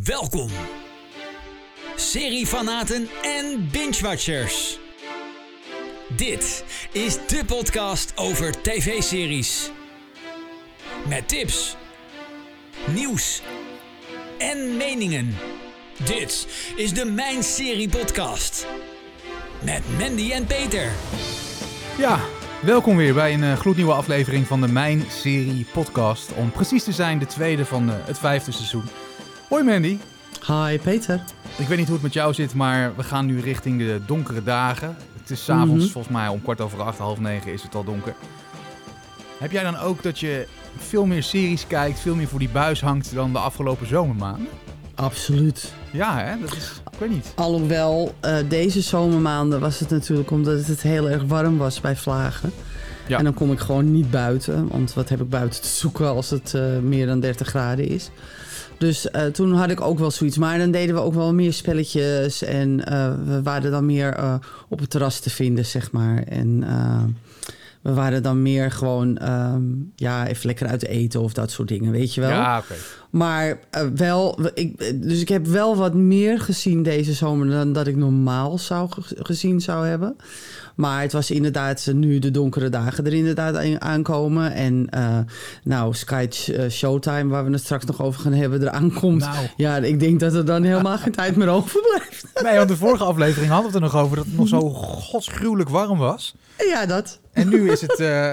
Welkom, seriefanaten en binge-watchers. Dit is de podcast over tv-series. Met tips, nieuws en meningen. Dit is de Mijn Serie Podcast. Met Mandy en Peter. Ja, welkom weer bij een eh, gloednieuwe aflevering van de Mijn Serie Podcast. Om precies te zijn, de tweede van eh, het vijfde seizoen. Hoi Mandy. Hi Peter. Ik weet niet hoe het met jou zit, maar we gaan nu richting de donkere dagen. Het is s'avonds, Mhm. volgens mij om kwart over acht, half negen is het al donker. Heb jij dan ook dat je veel meer series kijkt, veel meer voor die buis hangt dan de afgelopen zomermaanden? Absoluut. Ja, hè? Dat is, ik weet niet. Alhoewel, eh, deze zomermaanden was het natuurlijk omdat het heel erg warm was bij Vlagen. Ja. En dan kom ik gewoon niet buiten. Want wat heb ik buiten te zoeken als het eh, meer dan 30 graden is. Dus eh, toen had ik ook wel zoiets. Maar dan deden we ook wel meer spelletjes. En eh, we waren dan meer eh, op het terras te vinden, zeg maar. En we waren dan meer gewoon, ehm, ja, even lekker uit eten of dat soort dingen, weet je wel. Ja, oké. Maar eh, wel, ik, dus ik heb wel wat meer gezien deze zomer dan dat ik normaal zou ge- gezien zou hebben. Maar het was inderdaad nu de donkere dagen er inderdaad aan- aankomen. En eh, nou, Sky eh, Showtime, waar we het straks nog over gaan hebben, eraan komt. Nou. Ja, ik denk dat er dan helemaal geen tijd meer overblijft. Nee, want de vorige aflevering hadden we het er nog over dat het nog zo godsgruwelijk warm was. Ja, dat. En nu is het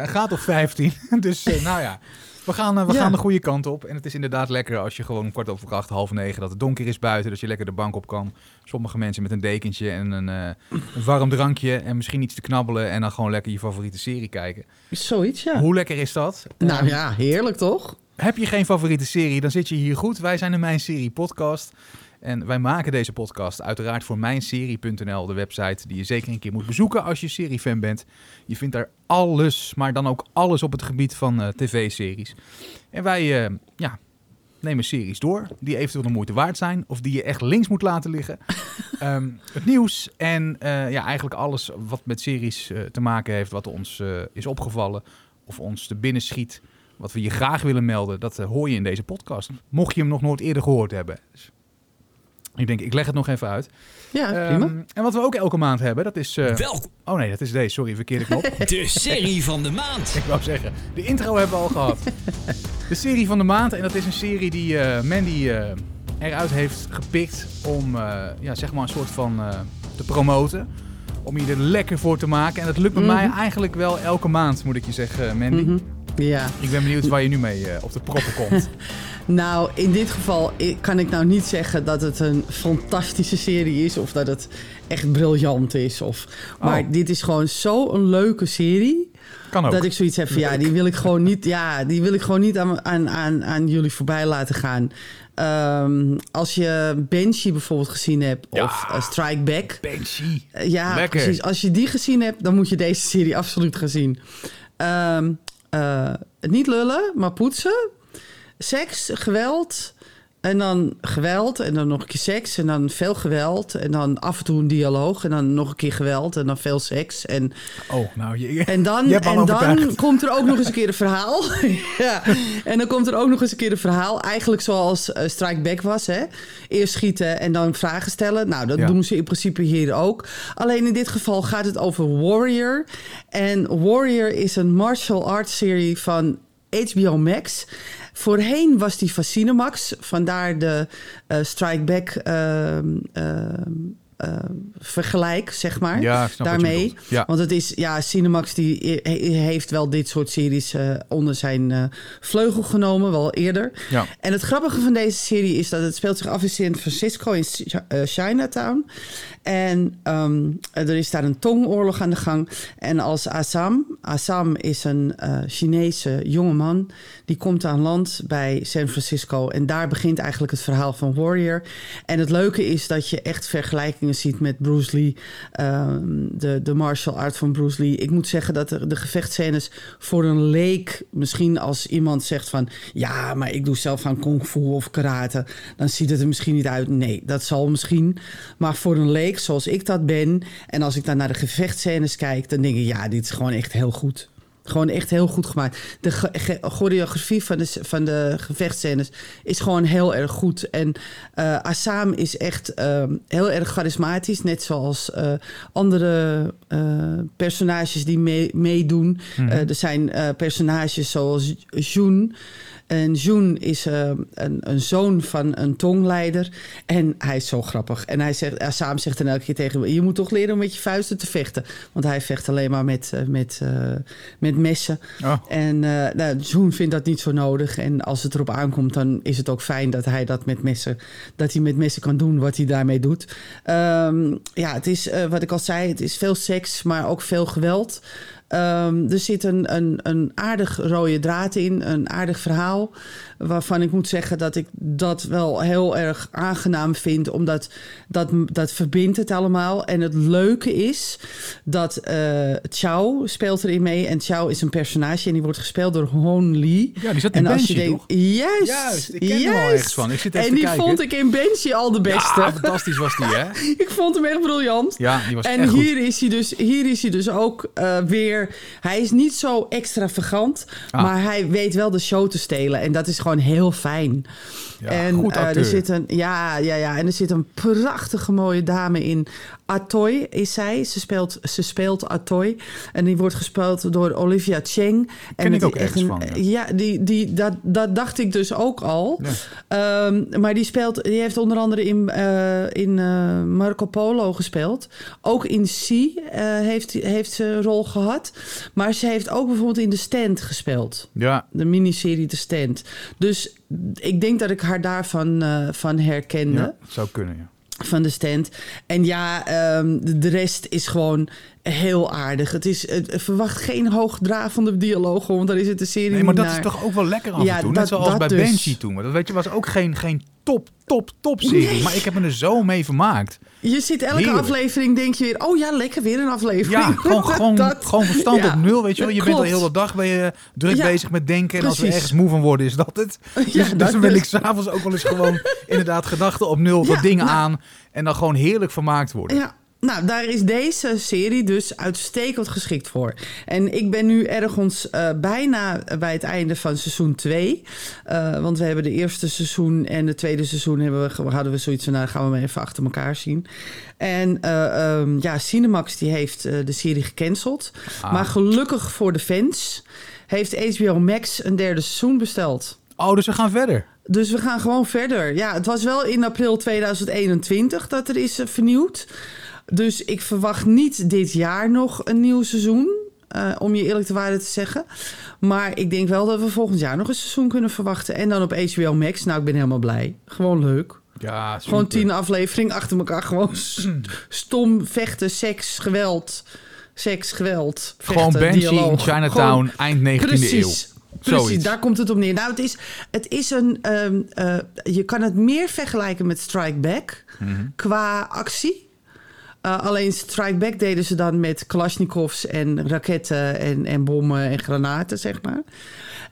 graad of 15. Dus nou ja, we, gaan, eh, we Ja. gaan de goede kant op. En het is inderdaad lekker als je gewoon kwart over acht, half negen, dat het donker is buiten. Dat je lekker de bank op kan. Sommige mensen met een dekentje en een, eh, een warm drankje en misschien iets te knabbelen. En dan gewoon lekker je favoriete serie kijken. Zoiets, ja. Hoe lekker is dat? Nou Ehm, ja, heerlijk toch? Heb je geen favoriete serie, dan zit je hier goed. Wij zijn de Mijn Serie podcast. En wij maken deze podcast uiteraard voor mijnserie.nl, de website die je zeker een keer moet bezoeken als je seriefan bent. Je vindt daar alles, maar dan ook alles op het gebied van eh, tv-series. En wij eh, ja, nemen series door die eventueel de moeite waard zijn of die je echt links moet laten liggen. Ehm, het nieuws en eh, ja, eigenlijk alles wat met series te maken heeft, wat ons is opgevallen of ons te binnen schiet wat we je graag willen melden, dat hoor je in deze podcast. Mocht je hem nog nooit eerder gehoord hebben. Dus ik denk, ik leg het nog even uit. Ja, prima. Ehm, en wat we ook elke maand hebben, dat is... eh, Welkom, oh nee, dat is deze. Sorry, verkeerde knop. de serie van de maand. ik wou zeggen, de intro hebben we al gehad. De serie van de maand. En dat is een serie die eh, Mandy eh, eruit heeft gepikt om, eh, ja, zeg maar een soort van eh, te promoten. Om je er lekker voor te maken. En dat lukt bij Mhm. mij eigenlijk wel elke maand, moet ik je zeggen, Mandy. Mhm. Ja. Ik ben benieuwd waar je nu mee eh, op de proppen komt. Nou, in dit geval kan ik nou niet zeggen dat het een fantastische serie is of dat het echt briljant is. Of, maar Oh. dit is gewoon zo'n leuke serie Kan ook. dat ik zoiets heb van ja, die wil ik gewoon niet, ja, die wil ik gewoon niet aan, aan, aan, aan jullie voorbij laten gaan. Ehm, als je Banshee bijvoorbeeld gezien hebt Ja. of eh, Strike Back. Banshee. Eh, Ja, Lekker. precies. Als je die gezien hebt, dan moet je deze serie absoluut gaan zien. Ehm, eh, niet lullen, maar poetsen. Seks, geweld. En dan geweld en dan nog een keer seks en dan veel geweld. En dan af en toe een dialoog en dan nog een keer geweld en dan veel seks. En, Oh, nou, je, en dan, Je en dan komt er ook nog eens een keer een verhaal. ja. En dan komt er ook nog eens een keer een verhaal. Eigenlijk zoals eh, Strike Back was. Hè? Eerst schieten en dan vragen stellen. Nou, dat Ja. doen ze in principe hier ook. Alleen in dit geval gaat het over Warrior. En Warrior is een martial arts serie van HBO Max. Voorheen was die van Cinemax. Vandaar de eh, Strike Back ehm, ehm, ehm, vergelijk, zeg maar. ja, daarmee. Ja. Want het is, ja, Cinemax die he- heeft wel dit soort series eh, onder zijn eh, vleugel genomen, wel eerder. Ja. En het grappige van deze serie is dat het speelt zich af in San Francisco, in Chi- eh, Chinatown. En ehm, er is daar een tongoorlog aan de gang. En als Assam, Assam is een eh, Chinese jongeman, die komt aan land bij San Francisco. En daar begint eigenlijk het verhaal van Warrior. En het leuke is dat je echt vergelijkingen ziet met Bruce Lee, ehm, de, de martial art van Bruce Lee. Ik moet zeggen dat de, de gevechtscènes voor een leek, misschien als iemand zegt van ja, maar ik doe zelf aan kung fu of karate, dan ziet het er misschien niet uit. Nee, dat zal misschien. Maar voor een leek zoals ik dat ben, en als ik dan naar de gevechtscènes kijk, dan denk ik ja, dit is gewoon echt heel goed. Gewoon echt heel goed gemaakt. De choreografie van de, van de gevechtscènes is gewoon heel erg goed. En eh Assam is echt ehm, heel erg charismatisch. Net zoals eh, andere eh, personages die mee- meedoen. Mhm. Er zijn personages zoals Jun. En Jun is eh, een, een zoon van een tongleider. En hij is zo grappig. En hij zegt, Assam zegt dan elke keer tegen me... je moet toch leren om met je vuisten te vechten. Want hij vecht alleen maar met, eh, met, eh, met messen. Oh. En eh nou, vindt dat niet zo nodig. En als het erop aankomt, dan is het ook fijn dat hij dat met messen... dat hij met messen kan doen wat hij daarmee doet. Ehm, ja, het is eh, wat ik al zei, het is veel seks, maar ook veel geweld. Ehm, er zit een, een, een aardig rode draad in, een aardig verhaal. Waarvan ik moet zeggen dat ik dat wel heel erg aangenaam vind. Omdat dat, dat verbindt het allemaal. En het leuke is dat eh Chow speelt erin mee. En Chow is een personage en die wordt gespeeld door Hon Lee. Ja, die zat in en als je Banshee, denkt, juist, Juist, ik ken hem al juist. ergens van. Ik zit even en die kijken. vond ik in Banshee al de beste. Ja, fantastisch was die, hè? ik vond hem echt briljant. Ja, die was En echt goed. hier is, hij dus, hier is hij dus ook eh, weer. Hij is niet zo extravagant, Ah. maar hij weet wel de show te stelen. En dat is gewoon heel fijn. Ja, en goed eh, er zit een, ja, ja, ja, en er zit een prachtige mooie dame in. Atoy is zij. Ze speelt, ze speelt Atoy. En die wordt gespeeld door Olivia Cheng. Ken en ik ook echt een- van, ja. Ja, die, die, dat, dat dacht ik dus ook al. Ehm, maar die, speelt, die heeft onder andere in, eh, in eh, Marco Polo gespeeld. Ook in Sea heeft, heeft ze een rol gehad. Maar ze heeft ook bijvoorbeeld in The Stand gespeeld. Ja, De miniserie The Stand. Dus ik denk dat ik haar daarvan eh, van herkende. ja, zou kunnen, ja. Van de stand. En ja, ehm, de- rest is gewoon heel aardig. Het is, het, verwacht geen hoogdravende dialogen, want daar is het de serie Nee, maar dat naar. is toch ook wel lekker af Ja, en toe. Net dat- zoals dat bij dus. Banshee toen. Maar dat weet je, was ook geen, geen top, top, top serie. Nee. Maar ik heb me er zo mee vermaakt. Je zit elke Heerlijk. aflevering, denk je weer... oh ja, lekker, weer een aflevering. Ja, gewoon, gewoon, Dat- gewoon verstand ja, op nul, weet je wel. Je bent al heel de dag ben je druk Ja, bezig met denken. En als we ergens moe van worden, is dat het. Dus, Ja, dus dan wil ik s'avonds ook wel eens gewoon inderdaad gedachten op nul, wat dingen nou. aan. En dan gewoon heerlijk vermaakt worden. Ja, nou, daar is deze serie dus uitstekend geschikt voor. En ik ben nu ergens eh, bijna bij het einde van seizoen 2. want we hebben de eerste seizoen en het tweede seizoen hebben we, hadden we zoiets van... nou, gaan we maar even achter elkaar zien. En eh, ehm, ja, Cinemax die heeft eh, de serie gecanceld. Ah. Maar gelukkig voor de fans heeft HBO Max een derde seizoen besteld. Oh, dus we gaan verder. Dus we gaan gewoon verder. Ja, het was wel in april 2021 dat er is eh, vernieuwd. Dus ik verwacht niet dit jaar nog een nieuw seizoen. eh, om je eerlijk te waarde te zeggen. Maar ik denk wel dat we volgend jaar nog een seizoen kunnen verwachten. En dan op HBO Max. Nou, ik ben helemaal blij. Gewoon leuk. Ja. Gewoon tien afleveringen achter elkaar. Gewoon stom vechten, seks, geweld. Seks, geweld. Gewoon Banshee dialoog. in Chinatown, Gewoon- eind 19e eeuw. Precies. Precies, Zoiets. daar komt het op neer. Nou, het is, het is een. ehm, eh, je kan het meer vergelijken met Strike Back Mhm. qua actie. Eh, alleen Strike Back deden ze dan met Kalashnikovs en raketten en, en bommen en granaten, zeg maar.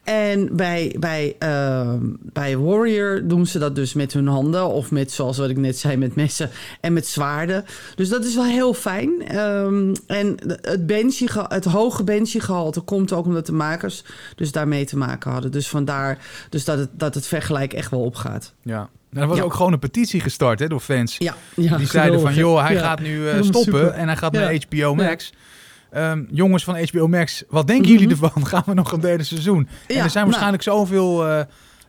En bij, bij, ehm, bij Warrior doen ze dat dus met hun handen. Of met, zoals wat ik net zei, met messen en met zwaarden. Dus dat is wel heel fijn. Ehm, en het, ge- het hoge Banshee-gehalte komt ook omdat de makers dus daarmee te maken hadden. Dus vandaar dus dat, het, dat het vergelijk echt wel opgaat. Ja. En er was Ja. ook gewoon een petitie gestart hè, door fans. Ja, ja die zeiden van, joh, hij gaat nu eh, stoppen super. en hij gaat naar HBO Max. Ehm, jongens van HBO Max, wat denken jullie ervan? Gaan we nog een derde seizoen? en Mhm. Er zijn nou. waarschijnlijk zoveel eh,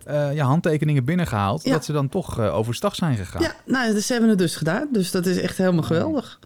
eh, ja, handtekeningen binnengehaald... Ja. dat ze dan toch overstag zijn gegaan. Ja, nou, ze hebben het dus gedaan. Dus dat is echt helemaal geweldig.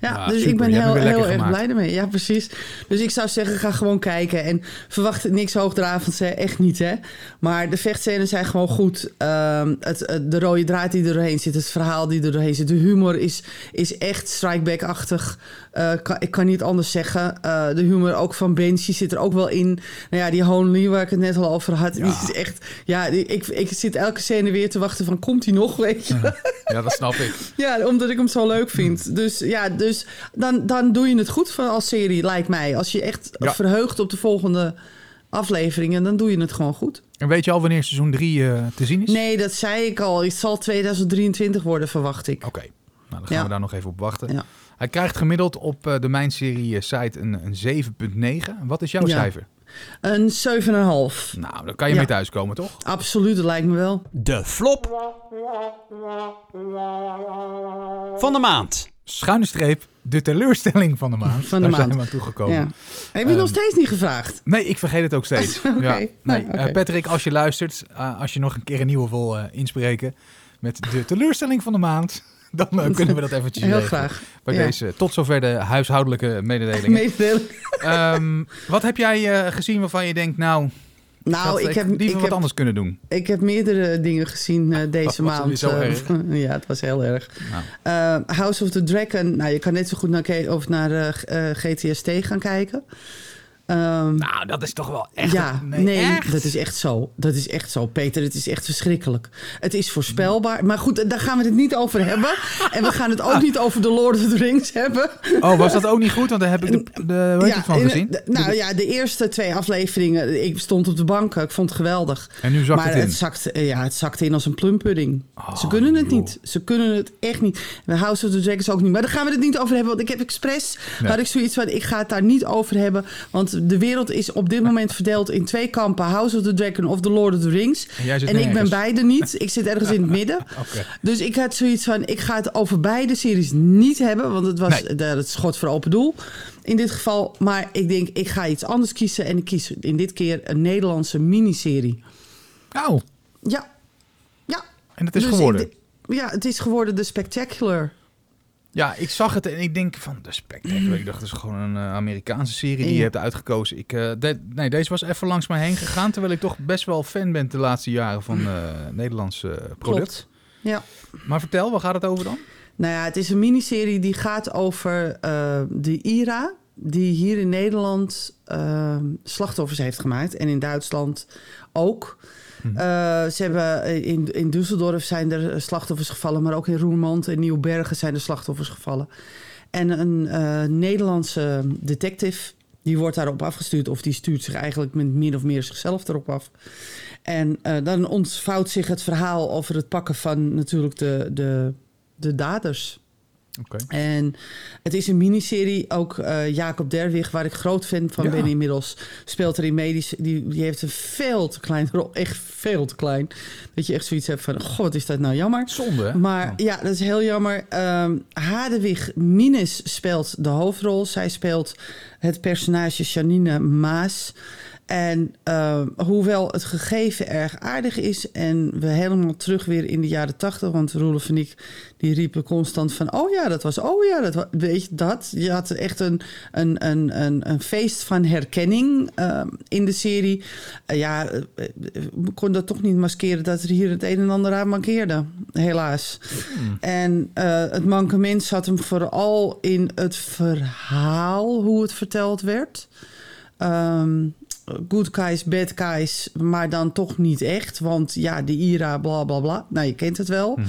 Ja, Ja, dus super. ik ben heel, heel erg gemaakt. blij ermee. Ja, precies. Dus ik zou zeggen, ga gewoon kijken. En verwacht niks hoogdravends, hè. echt niet, hè. Maar de vechtscènes zijn gewoon goed. Ehm, het, het- de rode draad die er doorheen zit, het verhaal die er doorheen zit. De humor is, is echt strikeback-achtig. Eh, kan, ik kan niet anders zeggen. Eh, de humor ook van Banshee zit er ook wel in. Nou ja, die Hon Lee waar ik het net al over had. Die is echt... Ja, die- ik, ik zit elke scène weer te wachten van... Komt hij nog, weet je? Ja, dat snap ik. Ja, omdat ik hem zo leuk vind. Dus ja, dus dan, dan doe je het goed voor als serie, lijkt mij. Als je echt Ja. verheugt op de volgende afleveringen, dan doe je het gewoon goed. En weet je al wanneer seizoen 3 te zien is? Nee, dat zei ik al. Het zal 2023 worden, verwacht ik. Oké, nou, dan gaan Ja. we daar nog even op wachten. Ja. Hij krijgt gemiddeld op eh, de Mijn Serie eh, site een, een 7,9. Wat is jouw Ja. cijfer? Een 7,5. Nou, daar kan je Ja. mee thuiskomen, toch? Absoluut, dat lijkt me wel. De flop van de maand. Schuine streep, de teleurstelling van de maand. Van de daar maand. zijn we aan toegekomen. Ja. Heb je nog Ehm, steeds niet gevraagd? Nee, ik vergeet het ook steeds. Ja. nee. oké. eh, Patrick, als je luistert, eh, als je nog een keer een nieuwe wil eh, inspreken met de teleurstelling van de maand, dan kunnen we dat eventjes Heel regelen. graag. Bij Ja. deze, tot zover de huishoudelijke mededelingen. Meedelen. Ehm, wat heb jij gezien waarvan je denkt, nou, Nou, ik heb, liever ik, wat heb, anders kunnen doen? ik heb meerdere dingen gezien eh, deze Was maand. zo eh, erg? ja, het was heel erg. Nou, Eh, House of the Dragon. Nou, je kan net zo goed naar, of naar eh, GTST gaan kijken. Ehm, nou, dat is toch wel echt... ja, nee, nee, echt? dat is echt zo. Dat is echt zo, Peter. Het is echt verschrikkelijk. Het is voorspelbaar. Maar goed, daar gaan we het niet over hebben. En we gaan het ook niet over The Lord of the Rings hebben. Oh, was dat ook niet goed? Want daar heb ik de, de heet het van in- gezien. de- nou ja, de eerste twee afleveringen. Ik stond op de bank. Ik vond het geweldig. En nu zakt maar het in. zakt, eh, ja, het zakt in als een plumpudding. Oh, Ze kunnen het joh. niet. Ze kunnen het echt niet. De House of the Dragons ook niet. Maar daar gaan we het niet over hebben. Want ik heb expres... Nee. had ik zoiets van... Ik ga het daar niet over hebben. Want de wereld is op dit moment verdeeld in twee kampen. House of the Dragon of The Lord of the Rings. En En ik ben beide niet. Ik zit ergens in het midden. Oké. Dus ik had zoiets van, ik ga het over beide series niet hebben. Want het was Nee. de, het schot voor open doel in dit geval. Maar ik denk, ik ga iets anders kiezen. En ik kies in dit keer een Nederlandse miniserie. Oh, Ja. Ja. en het is Dus geworden. de- ja, het is geworden The Spectacular. Ja, ik zag het en ik denk van de spectacular. Ik dacht, dat is gewoon een eh, Amerikaanse serie die je hebt uitgekozen. Ik, eh, de- nee, deze was even langs mij heen gegaan. Terwijl ik toch best wel fan ben de laatste jaren van eh Nederlands eh, product. Klopt. Ja. Maar vertel, waar gaat het over dan? Nou ja, het is een miniserie die gaat over de IRA... die hier in Nederland eh, slachtoffers heeft gemaakt. En in Duitsland ook. Mhm. Eh, ze hebben eh, in, in Düsseldorf zijn er eh, slachtoffers gevallen... maar ook in Roermond en Nieuwbergen zijn er slachtoffers gevallen. En een Nederlandse detective... die wordt daarop afgestuurd... of die stuurt zich eigenlijk met min of meer zichzelf erop af... En dan ontvouwt zich het verhaal over het pakken van natuurlijk de, de, de daders. En het is een miniserie. Ook eh, Jacob Derwig, waar ik groot fan van Ja. ben inmiddels, speelt er in medisch. Die, die heeft een veel te klein rol. Echt veel te klein. Dat je echt zoiets hebt van: God, wat is dat nou jammer. Zonde, hè? Maar Oh. ja, dat is heel jammer. Ehm Hadewig Minnes speelt de hoofdrol. Zij speelt het personage Janine Maas. En ehm, hoewel het gegeven erg aardig is en we helemaal terug weer in de jaren tachtig, want Roelof en ik die riepen constant van, oh ja, dat was, oh ja, dat was, weet je dat? Je had echt een, een, een, een, een feest van herkenning ehm, in de serie. Eh, ja, eh, eh, we kon dat toch niet maskeren dat er hier het een en ander aan mankeerde, helaas. En eh, het mankement zat hem vooral in het verhaal, hoe het verteld werd. Ehm, good guys, bad guys, maar dan toch niet echt. Want ja, de IRA, bla bla bla. Nou, je kent het wel. Mhm.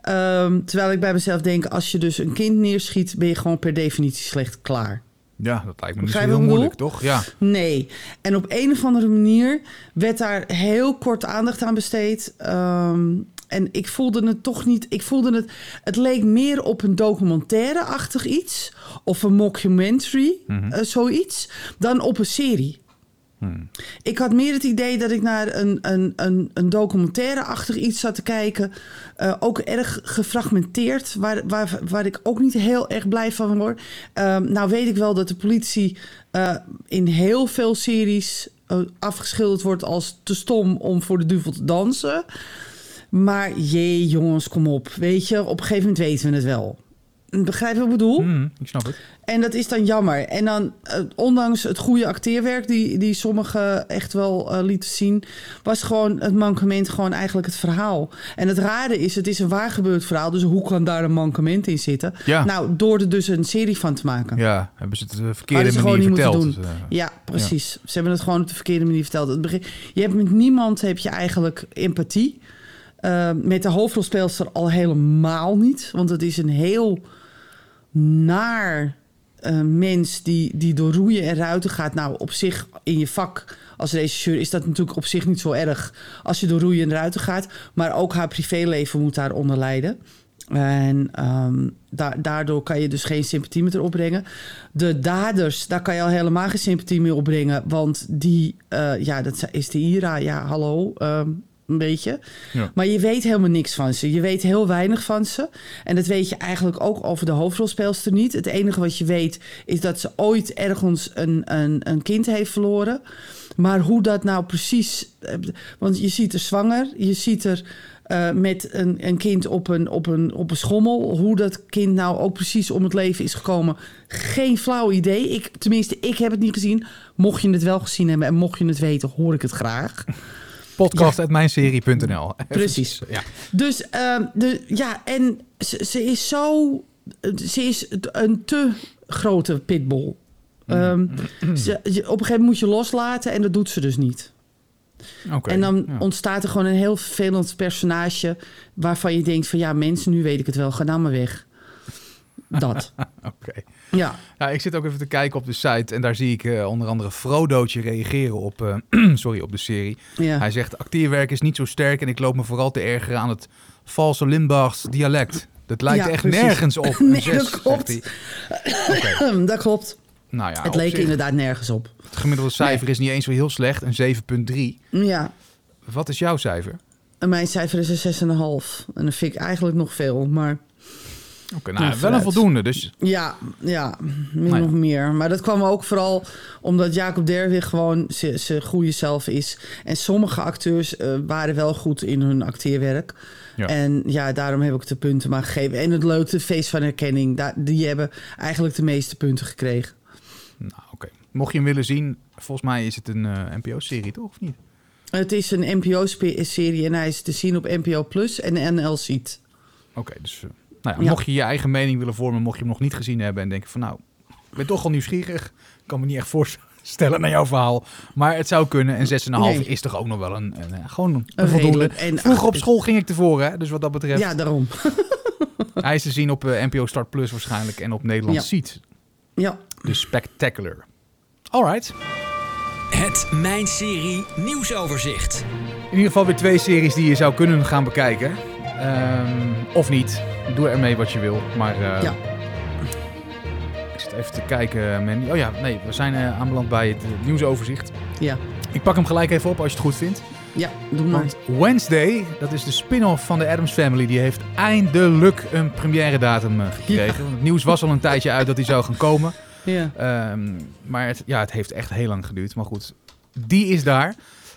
Ehm, terwijl ik bij mezelf denk, als je dus een kind neerschiet, ben je gewoon per definitie slecht klaar. Ja, dat lijkt me niet heel moeilijk, toch? Ja. Nee. En op een of andere manier werd daar heel kort aandacht aan besteed. Ehm, en ik voelde het toch niet. Ik voelde het. Het leek meer op een documentaire-achtig iets. Of een mockumentary, Mhm. eh, zoiets. Dan op een serie. Hmm. Ik had meer het idee dat ik naar een, een, een, een documentaire-achtig iets zat te kijken. Eh, ook erg gefragmenteerd, waar, waar, waar ik ook niet heel erg blij van word. Ehm, nou weet ik wel dat de politie eh, in heel veel series eh, afgeschilderd wordt als te stom om voor de duivel te dansen. Maar jee, jongens, kom op. Weet je, op een gegeven moment weten we het wel. Begrijp je wat ik bedoel? Mhm, ik snap het. En dat is dan jammer. En dan, eh, ondanks het goede acteerwerk die, die sommigen echt wel eh, lieten zien, was gewoon het mankement gewoon eigenlijk het verhaal. En het rare is, het is een waargebeurd verhaal, dus hoe kan daar een mankement in zitten? Ja. Nou, door er dus een serie van te maken. Ja, hebben ze het de verkeerde ze manier verteld. doen. Dus, eh, Ja, precies. Ze hebben het gewoon op de verkeerde manier verteld. Het begin, je hebt met niemand heb je eigenlijk empathie. Met de hoofdrolspeelster al helemaal niet. Want het is een heel naar eh, mens die, die door roeien en ruiten gaat. Nou, op zich in je vak als regisseur is dat natuurlijk op zich niet zo erg als je door roeien en ruiten gaat. Maar ook haar privéleven moet daaronder lijden. En ehm, da- daardoor kan je dus geen sympathie meer opbrengen. De daders, daar kan je al helemaal geen sympathie meer opbrengen. Want die, eh, ja, dat is de Ira. Ja, hallo, ehm, een beetje. Ja. Maar je weet helemaal niks van ze. Je weet heel weinig van ze. En dat weet je eigenlijk ook over de hoofdrolspeelster niet. Het enige wat je weet is dat ze ooit ergens een, een, een kind heeft verloren. Maar hoe dat nou precies... eh, Want je ziet er zwanger, je ziet er eh, met een, een kind op een, op, een, op een schommel. Hoe dat kind nou ook precies om het leven is gekomen, geen flauw idee. Ik, tenminste, ik heb het niet gezien. Mocht je het wel gezien hebben en mocht je het weten, hoor ik het graag. Podcast.mijnserie.nl. Precies. Ja. Dus ehm, de, ja, en ze, ze is zo. Ze is een te grote pitbull. Ehm, ze, op een gegeven moment moet je loslaten en dat doet ze dus niet. En dan ja. ontstaat er gewoon een heel vervelend personage waarvan je denkt van ja mensen, nu weet ik het wel, ga nou maar weg. Dat. Oké. Ja, ik zit ook even te kijken op de site en daar zie ik eh, onder andere Frodootje reageren op, eh, sorry, op de serie. ja. Hij zegt, acteerwerk is niet zo sterk en ik loop me vooral te ergeren aan het valse Limburgs dialect. Dat lijkt Ja, echt precies. nergens op. Nee, zes, dat klopt. dat klopt. Nou ja, het leek zich, inderdaad nergens op. het gemiddelde cijfer is niet eens zo heel slecht, een 7,3. Ja, Wat is jouw cijfer? mijn cijfer is een 6,5. En dat vind ik eigenlijk nog veel, maar... Oké, Nou, nou, wel een voldoende. Dus Ja, ja, min Nou ja. nog meer. Maar dat kwam ook vooral omdat Jacob Derwig gewoon zijn goede zelf is. En sommige acteurs eh, waren wel goed in hun acteerwerk. Ja. En ja, daarom heb ik de punten maar gegeven. En het leuke feest van herkenning, daar, die hebben eigenlijk de meeste punten gekregen. Nou, oké. Mocht je hem willen zien, volgens mij is het een eh, NPO-serie, toch? Of niet? Het is een NPO-serie en hij is te zien op NPO Plus en NL Ziet. Oké, dus eh, nou ja, Ja. mocht je je eigen mening willen vormen, mocht je hem nog niet gezien hebben en denken van nou, ik ben toch wel nieuwsgierig, ik kan me niet echt voorstellen naar jouw verhaal, maar het zou kunnen en 6,5 Nee. is toch ook nog wel een, een, eh, gewoon een, Een voldoende. en- Vroeger op school ging ik tevoren, hè, dus wat dat betreft, Ja, daarom. hij is te zien op eh, NPO Start Plus waarschijnlijk en op Nederland Ja. Ziet. Ja. Dus spectacular. Alright. Het Mijn Serie nieuwsoverzicht. In ieder geval weer twee series die je zou kunnen gaan bekijken. Ehm, of niet. Doe ermee wat je wil. Maar eh, Ja. ik zit even te kijken, Mandy. Oh ja, nee, we zijn eh, aanbeland bij het nieuwsoverzicht. Ja. Ik pak hem gelijk even op als je het goed vindt. Ja, doe maar. Want Wednesday, dat is de spin-off van de Addams Family, die heeft eindelijk een première datum eh, gekregen. Het nieuws was al een tijdje uit dat die zou gaan komen. Ja. Ehm, maar het, ja, het heeft echt heel lang geduurd. Maar goed, die is daar.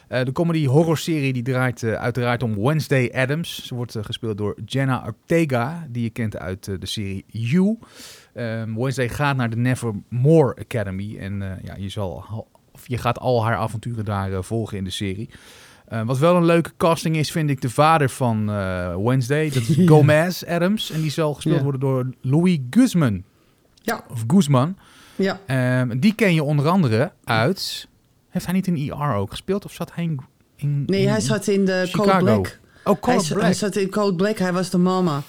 Eh, de comedy horror serie die draait eh, uiteraard om Wednesday Adams. Ze wordt eh, gespeeld door Jenna Ortega, die je kent uit de serie You. Ehm, Wednesday gaat naar de Nevermore Academy. En ja, je, zal, al- of je gaat al haar avonturen daar volgen in de serie. Wat wel een leuke casting is, vind ik de vader van Wednesday. Dat is. Gomez Adams. En die zal gespeeld worden door Louis Guzman. Ja. Of Guzman. Ja. Ehm, die ken je onder andere uit... Heeft hij niet in ER ook gespeeld? Of zat hij in... in Nee, in- hij zat in de Code Chicago. Black. Oh, Hij, Color z- Black. hij zat in Code Black, hij was de mama.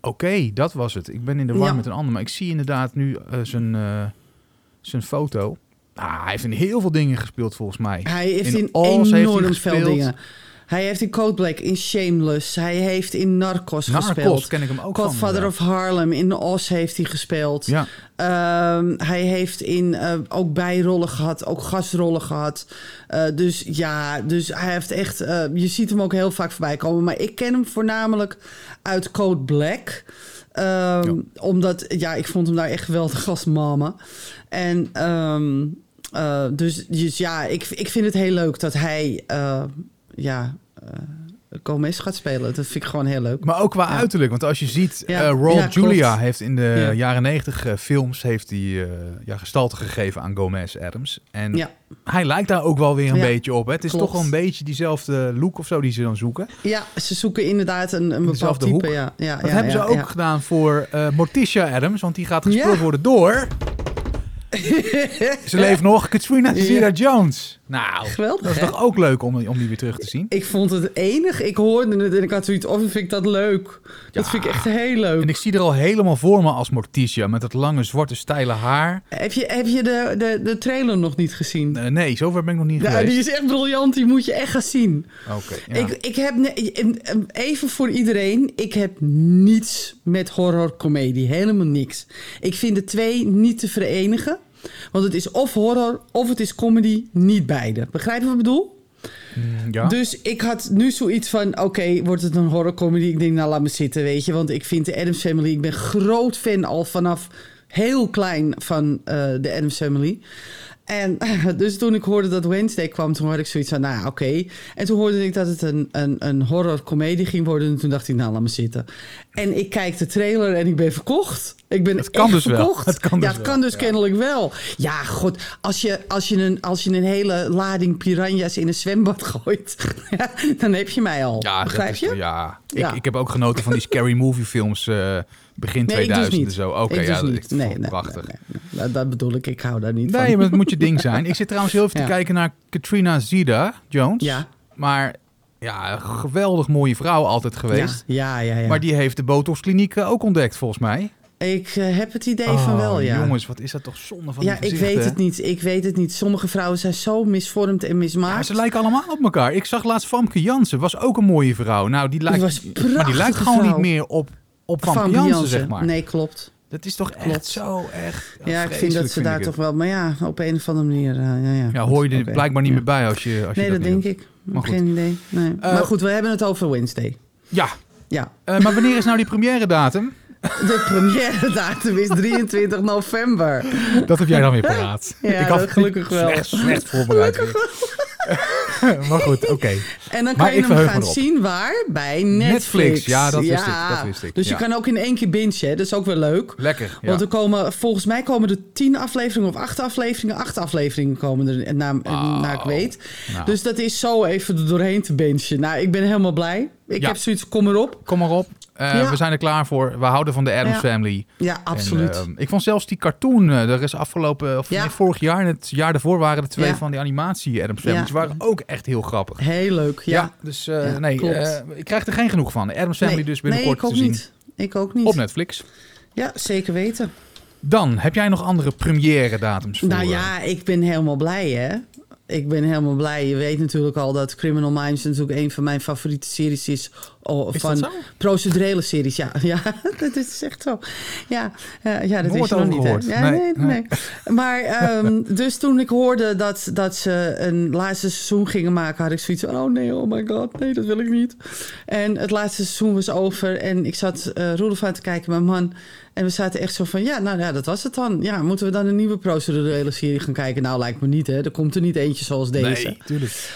Oké, dat was het. Ik ben in de war Ja. met een ander. Maar ik zie inderdaad nu eh, zijn, eh, zijn foto. Ah, hij heeft in heel veel dingen gespeeld volgens mij. Hij heeft In in, hij enorm veel dingen. Hij heeft in Code Black, in Shameless. Hij heeft in Narcos, Narcos gespeeld. ken ik hem ook van. Godfather of Harlem, in Oz heeft hij gespeeld. Ja, Ehm, hij heeft in, eh, ook bijrollen gehad, ook gastrollen gehad. Eh, dus ja, dus hij heeft echt... eh, je ziet hem ook heel vaak voorbij komen. Maar ik ken hem voornamelijk uit Code Black. Ehm, Omdat, ja, ik vond hem daar echt geweldig als mama. En ehm, eh, dus, dus ja, ik, ik vind het heel leuk dat hij... ja, eh Gomez gaat spelen. Dat vind ik gewoon heel leuk. maar ook qua Ja. uiterlijk. Want als je ziet, Ja, eh Raul ja, klopt. Julia heeft in de Ja. jaren negentig eh, films... heeft eh, ja, gestalte gegeven aan Gomez Adams. En hij lijkt daar ook wel weer een beetje op. Hè? Het is klopt. toch wel een beetje diezelfde look of zo die ze dan zoeken. Ja, ze zoeken inderdaad een, een bepaald type. hoek. Ja, ja, Dat hebben ze ook gedaan voor Morticia Adams, want die gaat gespeeld worden door. ze leeft nog, Katrina. Zeta Jones. Nou, Geweldig, dat is hè? toch ook leuk om, om die weer terug te zien? Ik vond het enig. Ik hoorde het en ik had zoiets, of vind ik dat leuk. Dat Ja. vind ik echt heel leuk. En ik zie er al helemaal voor me als Morticia met dat lange zwarte steile haar. Heb je, heb je de, de, de trailer nog niet gezien? Eh, nee, zover ben ik nog niet Ja, geweest. die is echt briljant. Die moet je echt gaan zien. Oké, ja. Ik, ik heb even voor iedereen. Ik heb niets met horror-comedie. Helemaal niks. Ik vind de twee niet te verenigen. Want het is of horror of het is comedy. Niet beide. Begrijp je wat ik bedoel? Mm, ja. Dus ik had nu zoiets van, oké, wordt het een horrorcomedy? Ik denk, nou, laat me zitten, weet je. Want ik vind de Addams Family... Ik ben groot fan al vanaf heel klein van eh, de Addams Family. En dus toen ik hoorde dat Wednesday kwam, toen had ik zoiets van, nou oké. En toen hoorde ik dat het een, een, een horror-comedie ging worden. En toen dacht ik, nou, laat me zitten. En ik kijk de trailer en ik ben verkocht. Ik ben Het kan echt dus wel. Het kan dus ja, het kan dus kennelijk wel. Ja, god, als je, als, je een, als je een hele lading piranha's in een zwembad gooit, dan heb je mij al. ja, Begrijp is- je? Ja. Ja. Ik, ik heb ook genoten van die scary movie films eh, begin Nee, ik dus 2000 niet. en zo. Oké, ik ja, dus dat Nee, nee, prachtig. nee, nee, nee. Dat- bedoel ik, ik hou daar niet Nee, van. maar het moet je ding zijn. Ik zit trouwens heel even Ja. te kijken naar Katrina Zida Jones. Ja. Maar ja, een geweldig mooie vrouw altijd geweest. Ja, ja, ja. ja. Maar die heeft de Botox Kliniek ook ontdekt, volgens mij. Ik eh, heb het idee van Oh, wel, ja. Jongens, wat is dat toch zonde van ja, ik weet het niet. Ik weet het niet. Sommige vrouwen zijn zo misvormd en Ja, mismaakt. ze lijken allemaal op elkaar. Ik zag laatst Famke Jansen, was ook een mooie vrouw. Nou, die lijkt, was maar die lijkt gewoon vrouw. niet meer op, op Famke Van Jansen, zeg maar. Nee, klopt. Dat is toch Klopt. echt zo echt Ja, ik vind dat ze daar toch wel... Maar ja, op een of andere manier... eh, ja, ja, Ja, hoor je er blijkbaar niet Ja. meer bij als je, als je Nee, dat niet denk ik. Maar goed. Geen idee. Nee. Eh, maar goed, we hebben het over Wednesday. Ja, Ja. maar wanneer is nou die première datum? De première datum is 23 november. Dat heb jij dan weer paraat. Ja, had dat gelukkig wel. Slecht, slecht voorbereid. maar goed, oké. En dan Maar kan je ik hem gaan erop. zien waar? Bij Netflix. Netflix, ja, dat wist ik, dat wist ik, Dus ja. je kan ook in één keer bingen, hè. dat is ook wel leuk. Lekker. Ja. Want er komen, volgens mij komen er tien afleveringen of acht afleveringen. Acht afleveringen komen er, naar, Wauw. naar ik weet. Nou. Dus dat is zo even er doorheen te bingen. Nou, ik ben helemaal blij. Ik Ja. heb zoiets, kom erop. Kom maar op. Eh, Ja. We zijn er klaar voor. We houden van de Addams Ja. Family. Ja, absoluut. En, eh, ik vond zelfs die cartoon, eh, er is afgelopen, of Ja. nee, vorig jaar en het jaar daarvoor waren er twee van die animatie Addams Family. Die waren ook echt heel grappig. Heel leuk, ja. dus nee, ik krijg er geen genoeg van. Addams Family nee, dus nee, binnenkort ik ook te zien niet. Ik ook niet. op Netflix. Ja, zeker weten. Dan, heb jij nog andere première datums voor? Nou ja, ik ben helemaal blij, hè. Ik ben helemaal blij. Je weet natuurlijk al dat Criminal Minds natuurlijk een van mijn favoriete series is. oh, Is van dat zo? procedurele series. Ja, ja dat is echt zo. Ja, eh, ja dat is nog niet. Ja, Nee, nee. Maar ehm, dus toen ik hoorde dat, dat ze een laatste seizoen gingen maken, had ik zoiets van: oh nee, oh my god, nee, dat wil ik niet. En het laatste seizoen was over en ik zat uh, Roelof aan te kijken, mijn man. En we zaten echt zo van, ja, nou ja, dat was het dan. Ja, moeten we dan een nieuwe procedurele serie gaan kijken? Nou, lijkt me niet, hè. Er komt er niet eentje zoals deze. Nee, tuurlijk.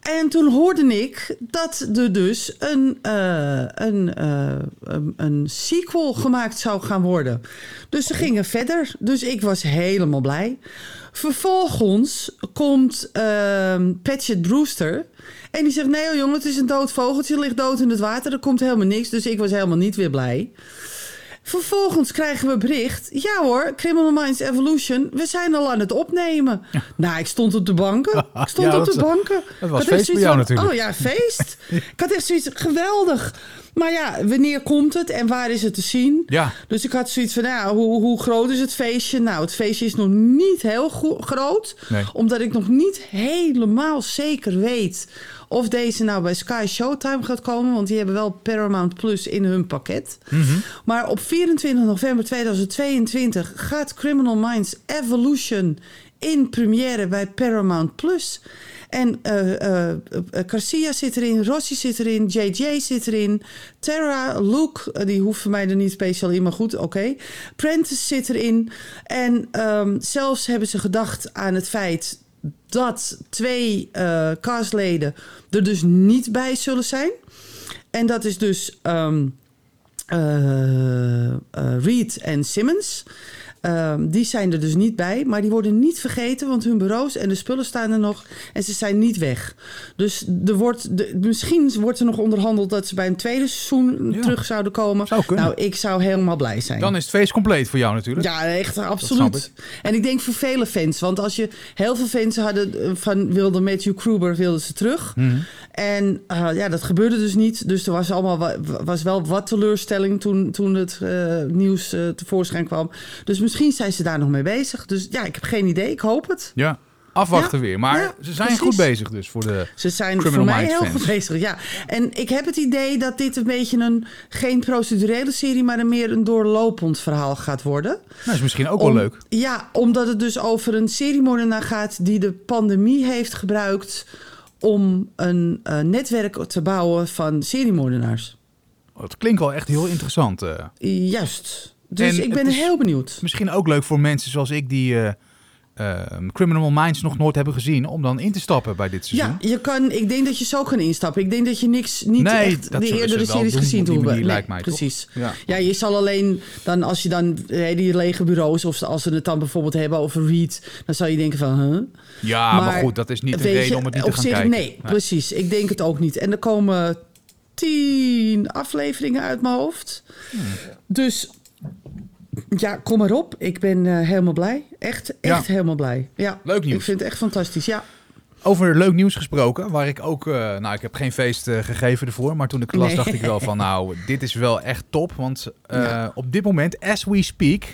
En toen hoorde ik dat er dus een, uh, een, uh, een, een, sequel gemaakt zou gaan worden. Dus ze gingen verder. Dus ik was helemaal blij. Vervolgens komt uh, Patchett Brewster. En die zegt: Nee, oh jongen, het is een dood vogeltje. ligt dood in het water. Er komt helemaal niks. Dus ik was helemaal niet weer blij. Vervolgens krijgen we bericht. Ja hoor, Criminal Minds Evolution. We zijn al aan het opnemen. Ja. Nou, ik stond op de banken. Ik stond ja, op de was, banken. Dat was feest bij jou van, natuurlijk. Oh ja, feest. ik had echt zoiets geweldig. Maar ja, wanneer komt het en waar is het te zien? Ja. Dus ik had zoiets van, nou, hoe, hoe groot is het feestje? Nou, het feestje is nog niet heel groot. Nee. Omdat ik nog niet helemaal zeker weet of deze nou bij Sky Showtime gaat komen. Want die hebben wel Paramount Plus in hun pakket. Mm -hmm. Maar op 24 november 2022 gaat Criminal Minds Evolution in première bij Paramount Plus. En uh, uh, uh, Garcia zit erin, Rossi zit erin, JJ zit erin, Tara, Luke, die hoeft voor mij er niet speciaal in, maar goed, oké. Okay. Prentice zit erin. En um, zelfs hebben ze gedacht aan het feit dat twee uh, castleden er dus niet bij zullen zijn. En dat is dus um, Reed en Simmons. Ehm, die zijn er dus niet bij, maar die worden niet vergeten, want hun bureaus en de spullen staan er nog en ze zijn niet weg. Dus er wordt, de, misschien wordt er nog onderhandeld dat ze bij een tweede seizoen Ja. terug zouden komen. Zou. Nou, ik zou helemaal blij zijn. Dan is het feest compleet voor jou natuurlijk. Ja, echt absoluut. En ik denk voor vele fans. Want als je heel veel fans hadden eh, van wilde Matthew Kruber wilden ze terug. Mhm. En eh, ja, dat gebeurde dus niet. Dus er was allemaal wa- was wel wat teleurstelling toen, toen het eh, nieuws tevoorschijn kwam. Dus misschien zijn ze daar nog mee bezig. Dus ja, ik heb geen idee. Ik hoop het. Ja, afwachten Ja, weer. Maar ja, ze zijn precies. goed bezig dus voor de... Ze zijn voor mij heel goed bezig. Ja. En ik heb het idee dat dit een beetje een geen procedurele serie, maar een meer een doorlopend verhaal gaat worden. Nou, is misschien ook wel leuk. Ja, omdat het dus over een seriemoordenaar gaat die de pandemie heeft gebruikt om een eh, netwerk te bouwen van seriemoordenaars. Het klinkt wel echt heel interessant. eh. Juist. Dus En ik ben heel benieuwd. Misschien ook leuk voor mensen zoals ik die eh, eh, Criminal Minds nog nooit hebben gezien... om dan in te stappen bij dit seizoen. Ja, je kan, ik denk dat je zo kan instappen. Ik denk dat je niks, niet Nee, echt dat de eerdere series doen gezien manier, Nee, lijkt mij, toch? precies. Ja. Ja, je zal alleen dan als je dan die lege bureaus of als ze het dan bijvoorbeeld hebben over Reed, dan zal je denken van, huh? Ja, maar, goed, dat is niet de reden je, om het niet op te gaan zich, kijken. Nee, precies. Ik denk het ook niet. En er komen tien afleveringen uit mijn hoofd. Hmm. Dus ja, kom maar op. Ik ben eh, helemaal blij. Echt, echt helemaal blij. Ja, Leuk nieuws. Ik vind het echt fantastisch. Ja, Over leuk nieuws gesproken, waar ik ook... eh, nou, ik heb geen feest eh, gegeven ervoor, maar toen ik het las Nee. dacht ik wel van... nou, dit is wel echt top, want Ja. op dit moment, as we speak...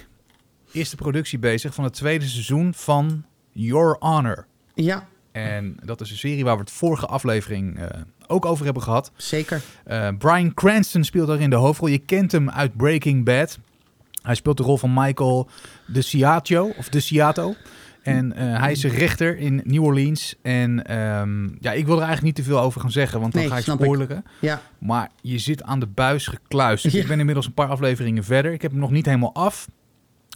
is de productie bezig van het tweede seizoen van Your Honor. ja En dat is een serie waar we het vorige aflevering ook over hebben gehad. zeker. Brian Cranston speelt daarin de hoofdrol. Je kent hem uit Breaking Bad. Hij speelt de rol van Michael de Ciato, of de Ciato. En eh, hij is een rechter in New Orleans. En ehm, ja, ik wil er eigenlijk niet te veel over gaan zeggen, want dan Nee, ga ik spoileren. Ja, Maar je zit aan de buis gekluisterd. Ja. Ik ben inmiddels een paar afleveringen verder. Ik heb hem nog niet helemaal af.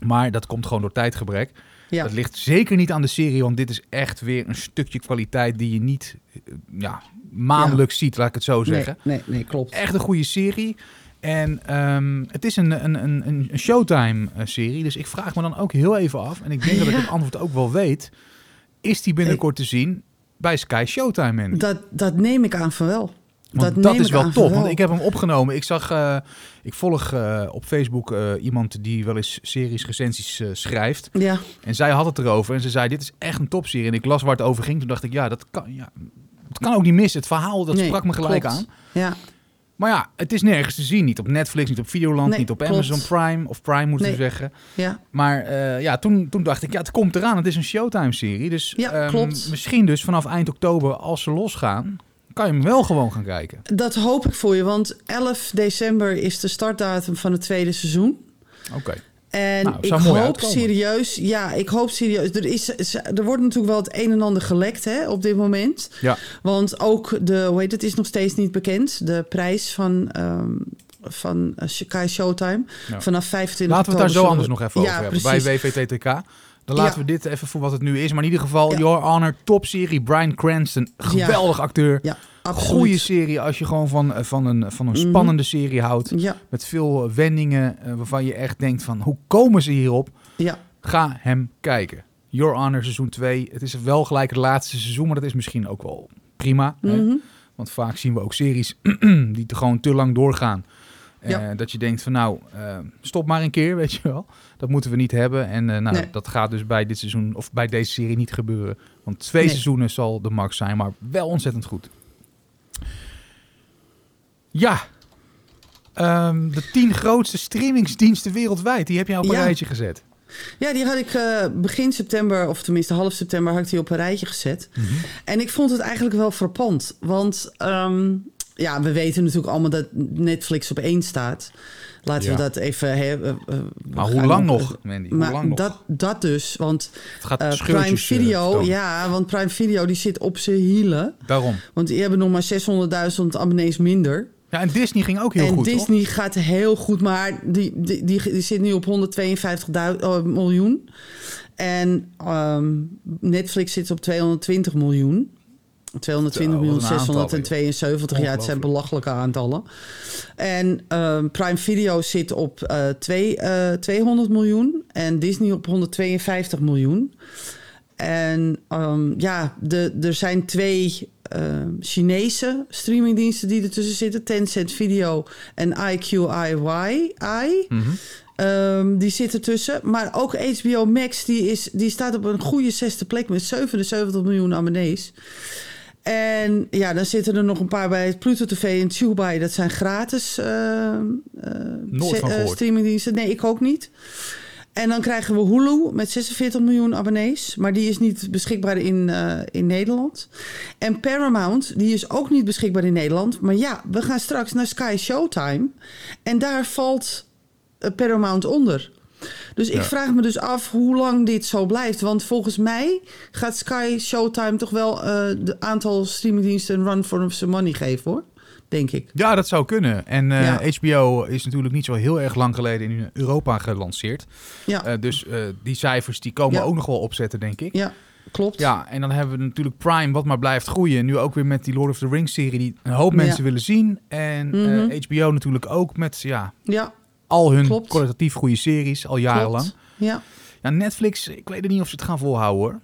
Maar dat komt gewoon door tijdgebrek. ja. Dat ligt zeker niet aan de serie, want dit is echt weer een stukje kwaliteit die je niet eh, ja, maandelijks ziet, laat ik het zo nee, zeggen. nee, nee, klopt. Echt een goede serie. En ehm, het is een, een, een, een Showtime-serie, dus ik vraag me dan ook heel even af, en ik denk dat ik het antwoord ook wel weet, is die binnenkort te zien bij Sky Showtime? Dat, dat neem ik aan van wel. Want dat dat, is wel top, want ik heb hem opgenomen. Ik zag, eh, ik volg eh, op Facebook eh, iemand die wel eens series recensies eh, schrijft. Ja, En zij had het erover en ze zei, dit is echt een topserie. En ik las waar het over ging. Toen dacht ik, ja, dat kan, ja, het kan ook niet missen. Het verhaal, dat Nee, sprak me gelijk klopt. aan. ja. Maar ja, het is nergens te zien. Niet op Netflix, niet op Videoland, Nee, niet op klopt. Amazon Prime. Of Prime, moeten we Nee. zeggen. ja. Maar eh, ja, toen, toen dacht ik, ja, het komt eraan. Het is een Showtime-serie. Dus Ja, ehm, klopt. misschien dus vanaf eind oktober, als ze losgaan... kan je hem wel gewoon gaan kijken. Dat hoop ik voor je, want 11 december is de startdatum van het tweede seizoen. Oké. En Nou, ik hoop uitkomen. serieus, ja, ik hoop serieus. Er, is, er wordt natuurlijk wel het een en ander gelekt hè, op dit moment. Ja. Want ook de, hoe heet het, is nog steeds niet bekend. De prijs van, ehm van eh, Sky Showtime. Ja. Vanaf 25 Laten we het daar zo anders nog even ja, over hebben. precies. Bij WVTTK. Dan laten we dit even voor wat het nu is. Maar in ieder geval. Your Honor, topserie. Brian Cranston, geweldig acteur. Ja. Goede serie als je gewoon van, eh, van, een, van een Mhm. spannende serie houdt. Ja, Met veel wendingen eh, waarvan je echt denkt van... hoe komen ze hierop? ja, Ga hem kijken. Your Honor seizoen 2. Het is wel gelijk het laatste seizoen, maar dat is misschien ook wel prima. hè? mhm. Want vaak zien we ook series die te gewoon te lang doorgaan. Eh. Dat je denkt van nou, eh, stop maar een keer, weet je wel. Dat moeten we niet hebben. En eh, nou, Nee. dat gaat dus bij dit seizoen of bij deze serie niet gebeuren. Want twee Nee. seizoenen zal de max zijn, maar wel ontzettend goed. Ja. Ehm, de tien grootste streamingsdiensten wereldwijd, die heb je op een Ja. rijtje gezet. Ja, die had ik begin september, of tenminste half september, had ik die op een rijtje gezet. Mhm. En ik vond het eigenlijk wel frappant. Want ehm, ja, we weten natuurlijk allemaal dat Netflix op één staat. Laten Ja. we dat even... Hè, eh, eh, Maar hoe lang op- nog, Mandy? Hoe Maar lang nog? dat, dat dus, want het gaat eh, Prime Video, ja, want Prime Video die zit op zijn hielen. Daarom. Want die hebben nog maar 600.000 abonnees minder. Ja, en Disney ging ook heel en goed, toch? Disney gaat heel goed, maar die, die, die, die zit nu op 152 oh, miljoen. En ehm, Netflix zit op 220 miljoen. 220 Zo, miljoen, wat een aantal, 672. Ja, het zijn belachelijke aantallen. En ehm, Prime Video zit op eh, twee, eh, 200 miljoen en Disney op 152 miljoen. En ehm, ja, de, er zijn twee ehm, Chinese streamingdiensten die ertussen zitten. Tencent Video en IQIY. Mhm. Ehm, die zitten tussen. Maar ook HBO Max, die, is, die staat op een goede zesde plek met 77 miljoen abonnees. En ja, dan zitten er nog een paar bij Pluto TV en Tubi. Dat zijn gratis eh, eh, gehoord. streamingdiensten. Nee, ik ook niet. En dan krijgen we Hulu met 46 miljoen abonnees. Maar die is niet beschikbaar in, eh, in Nederland. En Paramount, die is ook niet beschikbaar in Nederland. Maar ja, we gaan straks naar Sky Showtime. En daar valt eh, Paramount onder. Dus ik Ja. vraag me dus af hoe lang dit zo blijft. Want volgens mij gaat Sky Showtime toch wel eh de aantal streamingdiensten een run for some money geven hoor. Denk ik. Ja, dat zou kunnen. En eh, Ja. HBO is natuurlijk niet zo heel erg lang geleden in Europa gelanceerd. Ja, Eh, dus eh, die cijfers die komen Ja. ook nog wel opzetten, denk ik. ja klopt. Ja, en dan hebben we natuurlijk Prime, wat maar blijft groeien. Nu ook weer met die Lord of the Rings serie die een hoop Ja. mensen willen zien. En Mhm. eh, HBO natuurlijk ook met ja, Ja, al hun Klopt. kwalitatief goede series al jarenlang. klopt. Ja. Ja, Netflix, ik weet niet of ze het gaan volhouden hoor.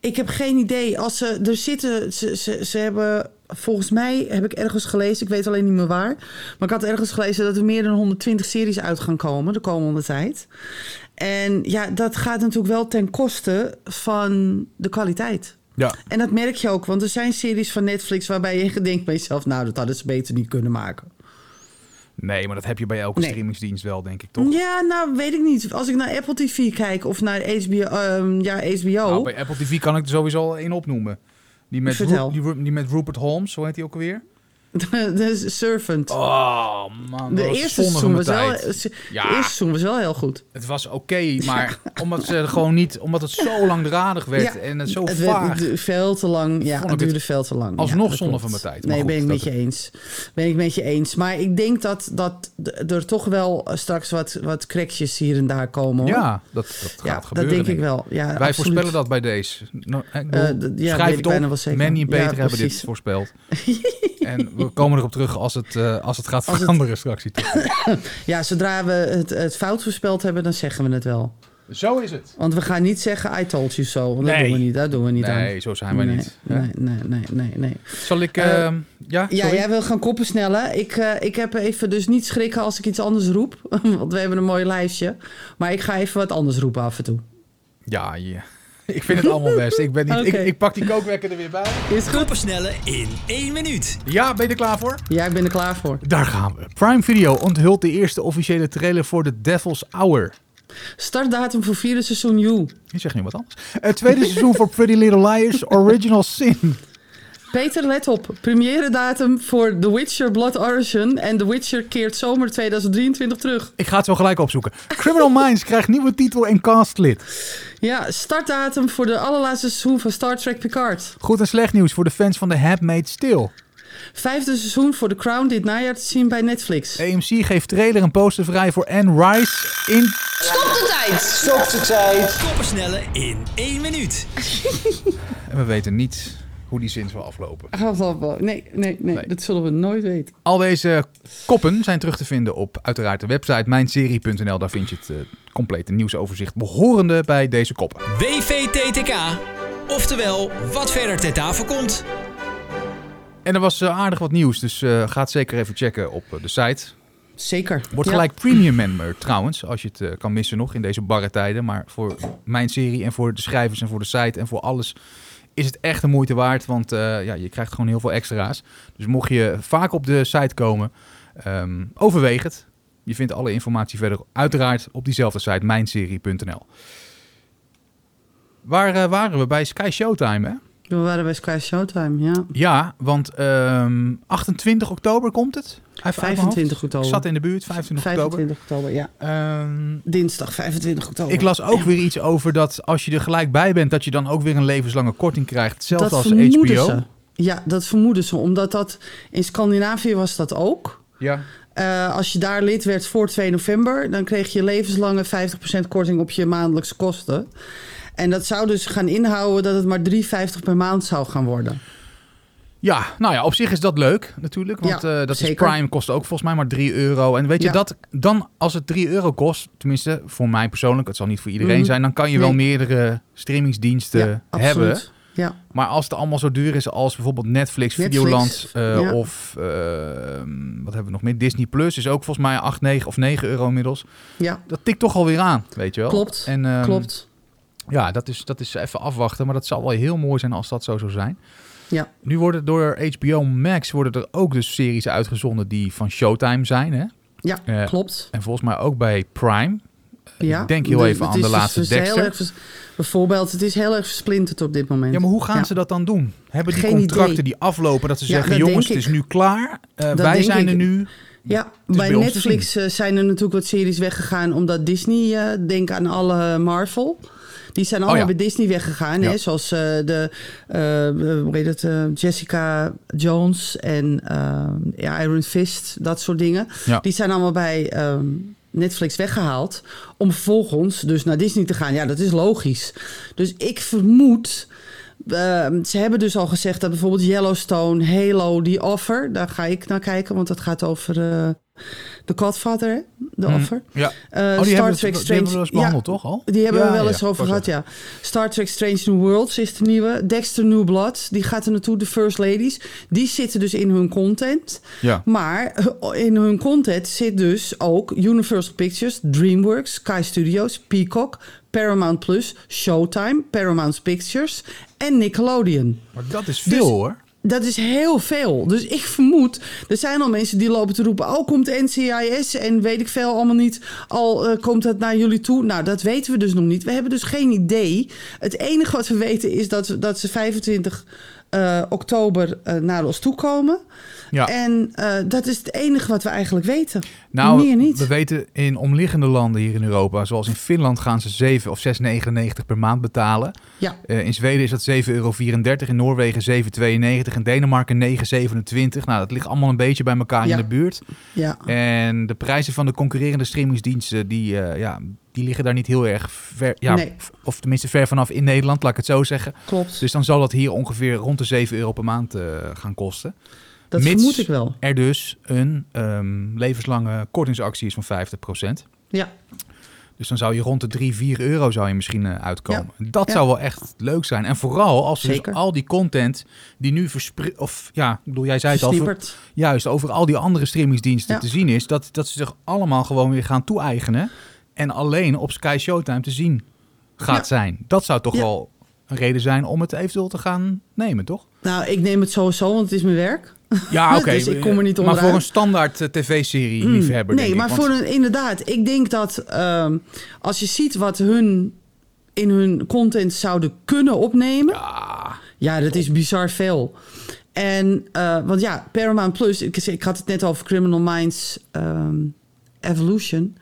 Ik heb geen idee. Als ze er zitten, ze, ze, ze hebben volgens mij heb ik ergens gelezen, ik weet alleen niet meer waar, maar ik had ergens gelezen dat er meer dan 120 series uit gaan komen de komende tijd. En ja, dat gaat natuurlijk wel ten koste van de kwaliteit. Ja, En dat merk je ook, want er zijn series van Netflix waarbij je denkt bij jezelf, nou, dat hadden ze beter niet kunnen maken. Nee, maar dat heb je bij elke Nee. streamingsdienst wel, denk ik toch? Ja, nou, weet ik niet. Als ik naar Apple TV kijk of naar HBO, ehm, ja, HBO. Nou, bij Apple TV kan ik er sowieso al één opnoemen. Die met. Ru- die, Ru- die met Rupert Holmes, hoe heet die ook alweer? de Servant. Oh man, de eerste seizoen was wel, Ja. eerste seizoen was wel heel goed. Het was oké, maar omdat ze gewoon niet, omdat het zo langdradig werd Ja, en het zo het vaag. veel te lang. Ja, het duurde veel te lang. alsnog zonde van mijn tijd. Nee, goed, ben ik met je eens. Ben ik met je eens. Maar ik denk dat, dat er toch wel eh, straks wat, wat crackjes hier en daar komen. Hoor. Ja, dat, dat gaat gebeuren. dat denk ik wel. Ja, Wij absoluut. voorspellen dat bij deze. Nou, ik bedoel, ja, schrijf het op. Manny en Peter hebben dit voorspeld. en we komen erop terug als het, eh, als het gaat Als het- veranderen straks. hier toch. Ja, zodra we het, het fout voorspeld hebben, dan zeggen we het wel. Zo is het. Want we gaan niet zeggen, I told you so. Want dat Nee. doen we niet. Dat doen we niet aan. Nee, zo zijn wij nee, niet. Nee, nee, nee, nee, nee. Zal ik... Eh, ehm, ja, Ja, jij wil gaan koppen snellen. Ik, eh, ik heb even dus niet schrikken als ik iets anders roep. Want we hebben een mooi lijstje. Maar ik ga even wat anders roepen af en toe. Ja, ja. Ik vind het allemaal best. Ik, ben niet, ik, ik pak die kookwekker er weer bij. Is goed? Koppensnellen in één minuut. Ja, ben je er klaar voor? Ja, ik ben er klaar voor. Daar gaan we. Prime Video onthult de eerste officiële trailer voor The Devil's Hour. Startdatum voor vierde seizoen You. Je zegt nu wat anders. Het tweede seizoen voor Pretty Little Liars Original Sin. Peter, let op. Première datum voor The Witcher Blood Origin. En The Witcher keert zomer 2023 terug. Ik ga het zo gelijk opzoeken. Criminal Minds krijgt nieuwe titel en castlid. Ja, startdatum voor de allerlaatste seizoen van Star Trek Picard. Goed en slecht nieuws voor de fans van The Handmaid's Tale. Vijfde seizoen voor The Crown dit najaar te zien bij Netflix. AMC geeft trailer en poster vrij voor Anne Rice in... Stop de tijd! Koppensnellen in één minuut. En we weten niet hoe die zin zal aflopen. Nee, nee, nee, Nee. dat zullen we nooit weten. Al deze koppen zijn terug te vinden op uiteraard de website mijnserie.nl. Daar vind je het eh, complete nieuwsoverzicht behorende bij deze koppen. WVTTK. Oftewel, wat verder ter tafel komt. En er was eh, aardig wat nieuws, dus eh, ga het zeker even checken op de site. Zeker. Wordt Ja. gelijk premium member trouwens, als je het kan missen nog in deze barre tijden. Maar voor mijn serie en voor de schrijvers en voor de site en voor alles is het echt de moeite waard. Want eh, ja, je krijgt gewoon heel veel extra's. Dus mocht je vaak op de site komen, ehm, overweeg het. Je vindt alle informatie verder uiteraard op diezelfde site, mijnserie.nl. Waar eh, waren we? Bij Sky Showtime, hè? We waren bij Sky Showtime, ja. Ja, want ehm, 28 oktober komt het. Even uit mijn hoofd. 25 oktober. Ik zat in de buurt, 25 oktober. 25 oktober, ja. Ehm, Dinsdag 25 oktober. ik las ook weer iets over dat als je er gelijk bij bent, dat je dan ook weer een levenslange korting krijgt. Dat als vermoeden HBO. ze. Ja, dat vermoeden ze. Omdat dat in Scandinavië was dat ook. Ja. Eh, als je daar lid werd voor 2 november, dan kreeg je levenslange 50% korting op je maandelijkse kosten. En dat zou dus gaan inhouden dat het maar 3,50 per maand zou gaan worden. Ja, nou ja, op zich is dat leuk natuurlijk. Want Ja, eh, dat zeker. is Prime, kost ook volgens mij maar 3 euro. En weet je, Ja. dat dan als het 3 euro kost, tenminste voor mij persoonlijk, het zal niet voor iedereen Mhm. zijn, dan kan je wel meerdere streamingsdiensten ja, hebben. Ja, Maar als het allemaal zo duur is als bijvoorbeeld Netflix, Netflix, Videoland eh, of eh, wat hebben we nog meer? Disney Plus is ook volgens mij 8, 9 of 9 euro inmiddels. ja Dat tikt toch alweer aan, weet je wel. Klopt, En, ehm, klopt. Ja, dat is, dat is even afwachten, maar dat zal wel heel mooi zijn als dat zo zou zijn. Ja. Nu worden door HBO Max worden er ook dus series uitgezonden die van Showtime zijn, hè? Ja, eh, klopt. En volgens mij ook bij Prime. Ja. Ik denk heel De- even aan de is laatste dus Dexter. erg bijvoorbeeld, het is heel erg versplinterd op dit moment. Ja, maar hoe gaan Ja. ze dat dan doen? Hebben die Geen contracten idee. die aflopen dat ze Ja, zeggen, dat jongens, het is nu klaar. Eh, wij zijn ik. er nu. Ja, bij Netflix eh, zijn er natuurlijk wat series weggegaan omdat Disney, denk aan alle Marvel. Die zijn allemaal Oh ja. bij Disney weggegaan. Ja. Hè? Zoals eh, de, eh, eh, hoe heet het, eh, Jessica Jones en ja, Iron Fist, dat soort dingen. Ja. Die zijn allemaal bij ehm, Netflix weggehaald. Om vervolgens dus naar Disney te gaan. Ja, dat is logisch. Dus ik vermoed... ehm, ze hebben dus al gezegd dat bijvoorbeeld Yellowstone, Halo, die offer... daar ga ik naar kijken, want dat gaat over The Godfather, hè? de Hmm. offer. Ja. Oh, die Star hebben, we- Trek die Strange... hebben we wel eens behandeld, toch al? Die hebben Ja, we wel ja, eens ja, over gehad, ja. Star Trek Strange New Worlds is de nieuwe. Dexter New Blood, die gaat er naartoe. De First Ladies, die zitten dus in hun content. Ja. Maar eh, in hun content zit dus ook Universal Pictures, DreamWorks, Sky Studios, Peacock, Paramount Plus, Showtime, Paramount Pictures en Nickelodeon. Maar dat is Dus- veel, hoor. Dat is heel veel. Dus ik vermoed, er zijn al mensen die lopen te roepen... oh, komt NCIS en weet ik veel allemaal niet... al eh, komt het naar jullie toe. Nou, dat weten we dus nog niet. We hebben dus geen idee. Het enige wat we weten is dat, dat ze 25 eh, oktober eh, naar ons toe komen. Ja. En eh, dat is het enige wat we eigenlijk weten. Nou, Meer niet. we weten in omliggende landen hier in Europa, zoals in Finland gaan ze 7 of 6,99 per maand betalen. Ja, in Zweden is dat 7,34 euro, in Noorwegen 7,92, in Denemarken 9,27. Nou, dat ligt allemaal een beetje bij elkaar Ja. in de buurt. ja. En de prijzen van de concurrerende streamingsdiensten, die, ja, die liggen daar niet heel erg ver, ja, Nee. of tenminste ver vanaf in Nederland, laat ik het zo zeggen. klopt. Dus dan zal dat hier ongeveer rond de 7 euro per maand eh, gaan kosten. dat mits- vermoed ik wel. Er dus een ehm, levenslange kortingsactie is van 50%. Ja, Dus dan zou je rond de 3, 4 euro zou je misschien eh, uitkomen. Dat Ja. zou wel echt leuk zijn. En vooral als ze dus al die content die nu verspreid... Of ja, ik bedoel, jij zei het al. juist, over al die andere streamingsdiensten Ja. te zien is... Dat, dat ze zich allemaal gewoon weer gaan toe-eigenen. En alleen op Sky Showtime te zien gaat Ja. zijn. Dat zou toch Ja. wel een reden zijn om het eventueel te gaan nemen, toch? Nou, ik neem het sowieso, want het is mijn werk. Ja, oké. Dus ik kom er niet Maar voor een standaard eh, tv-serie Mm, liefhebber, Nee, denk maar ik. Want- voor een, inderdaad, ik denk dat ehm, als je ziet wat hun in hun content zouden kunnen opnemen, Ja, ja, dat is bizar veel. En, eh, want ja, Paramount Plus, ik, ik had het net over Criminal Minds ehm, Evolution.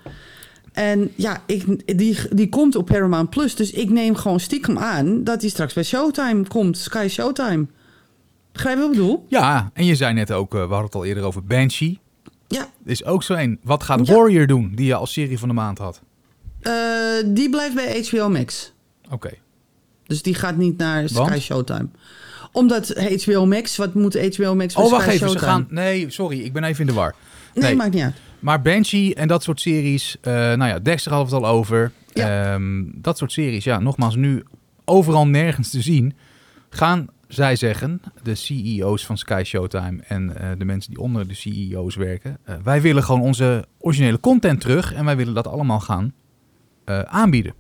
En ja, ik, die, die komt op Paramount Plus. Dus ik neem gewoon stiekem aan dat die straks bij Showtime komt. Sky Showtime. Begrijp je wat ik bedoel? ja, en je zei net ook, eh, we hadden het al eerder over Banshee. Ja, is ook zo een. Wat gaat Ja. Warrior doen, die je als serie van de maand had? eh, die blijft bij HBO Max. Oké. Dus die gaat niet naar Sky Want? Showtime. Omdat HBO Max, wat moet HBO Max Oh, wacht Sky even. Ze Showtime? gaan. Nee, sorry, ik ben even in de war. Nee, nee. maakt niet uit. Maar Banshee en dat soort series. eh, nou ja, Dexter we het al over. Ja. Ehm, dat soort series, ja, nogmaals, nu overal nergens te zien. Gaan zij zeggen, de CEO's van Sky Showtime en eh, de mensen die onder de CEO's werken. eh, wij willen gewoon onze originele content terug en wij willen dat allemaal gaan aanbieden.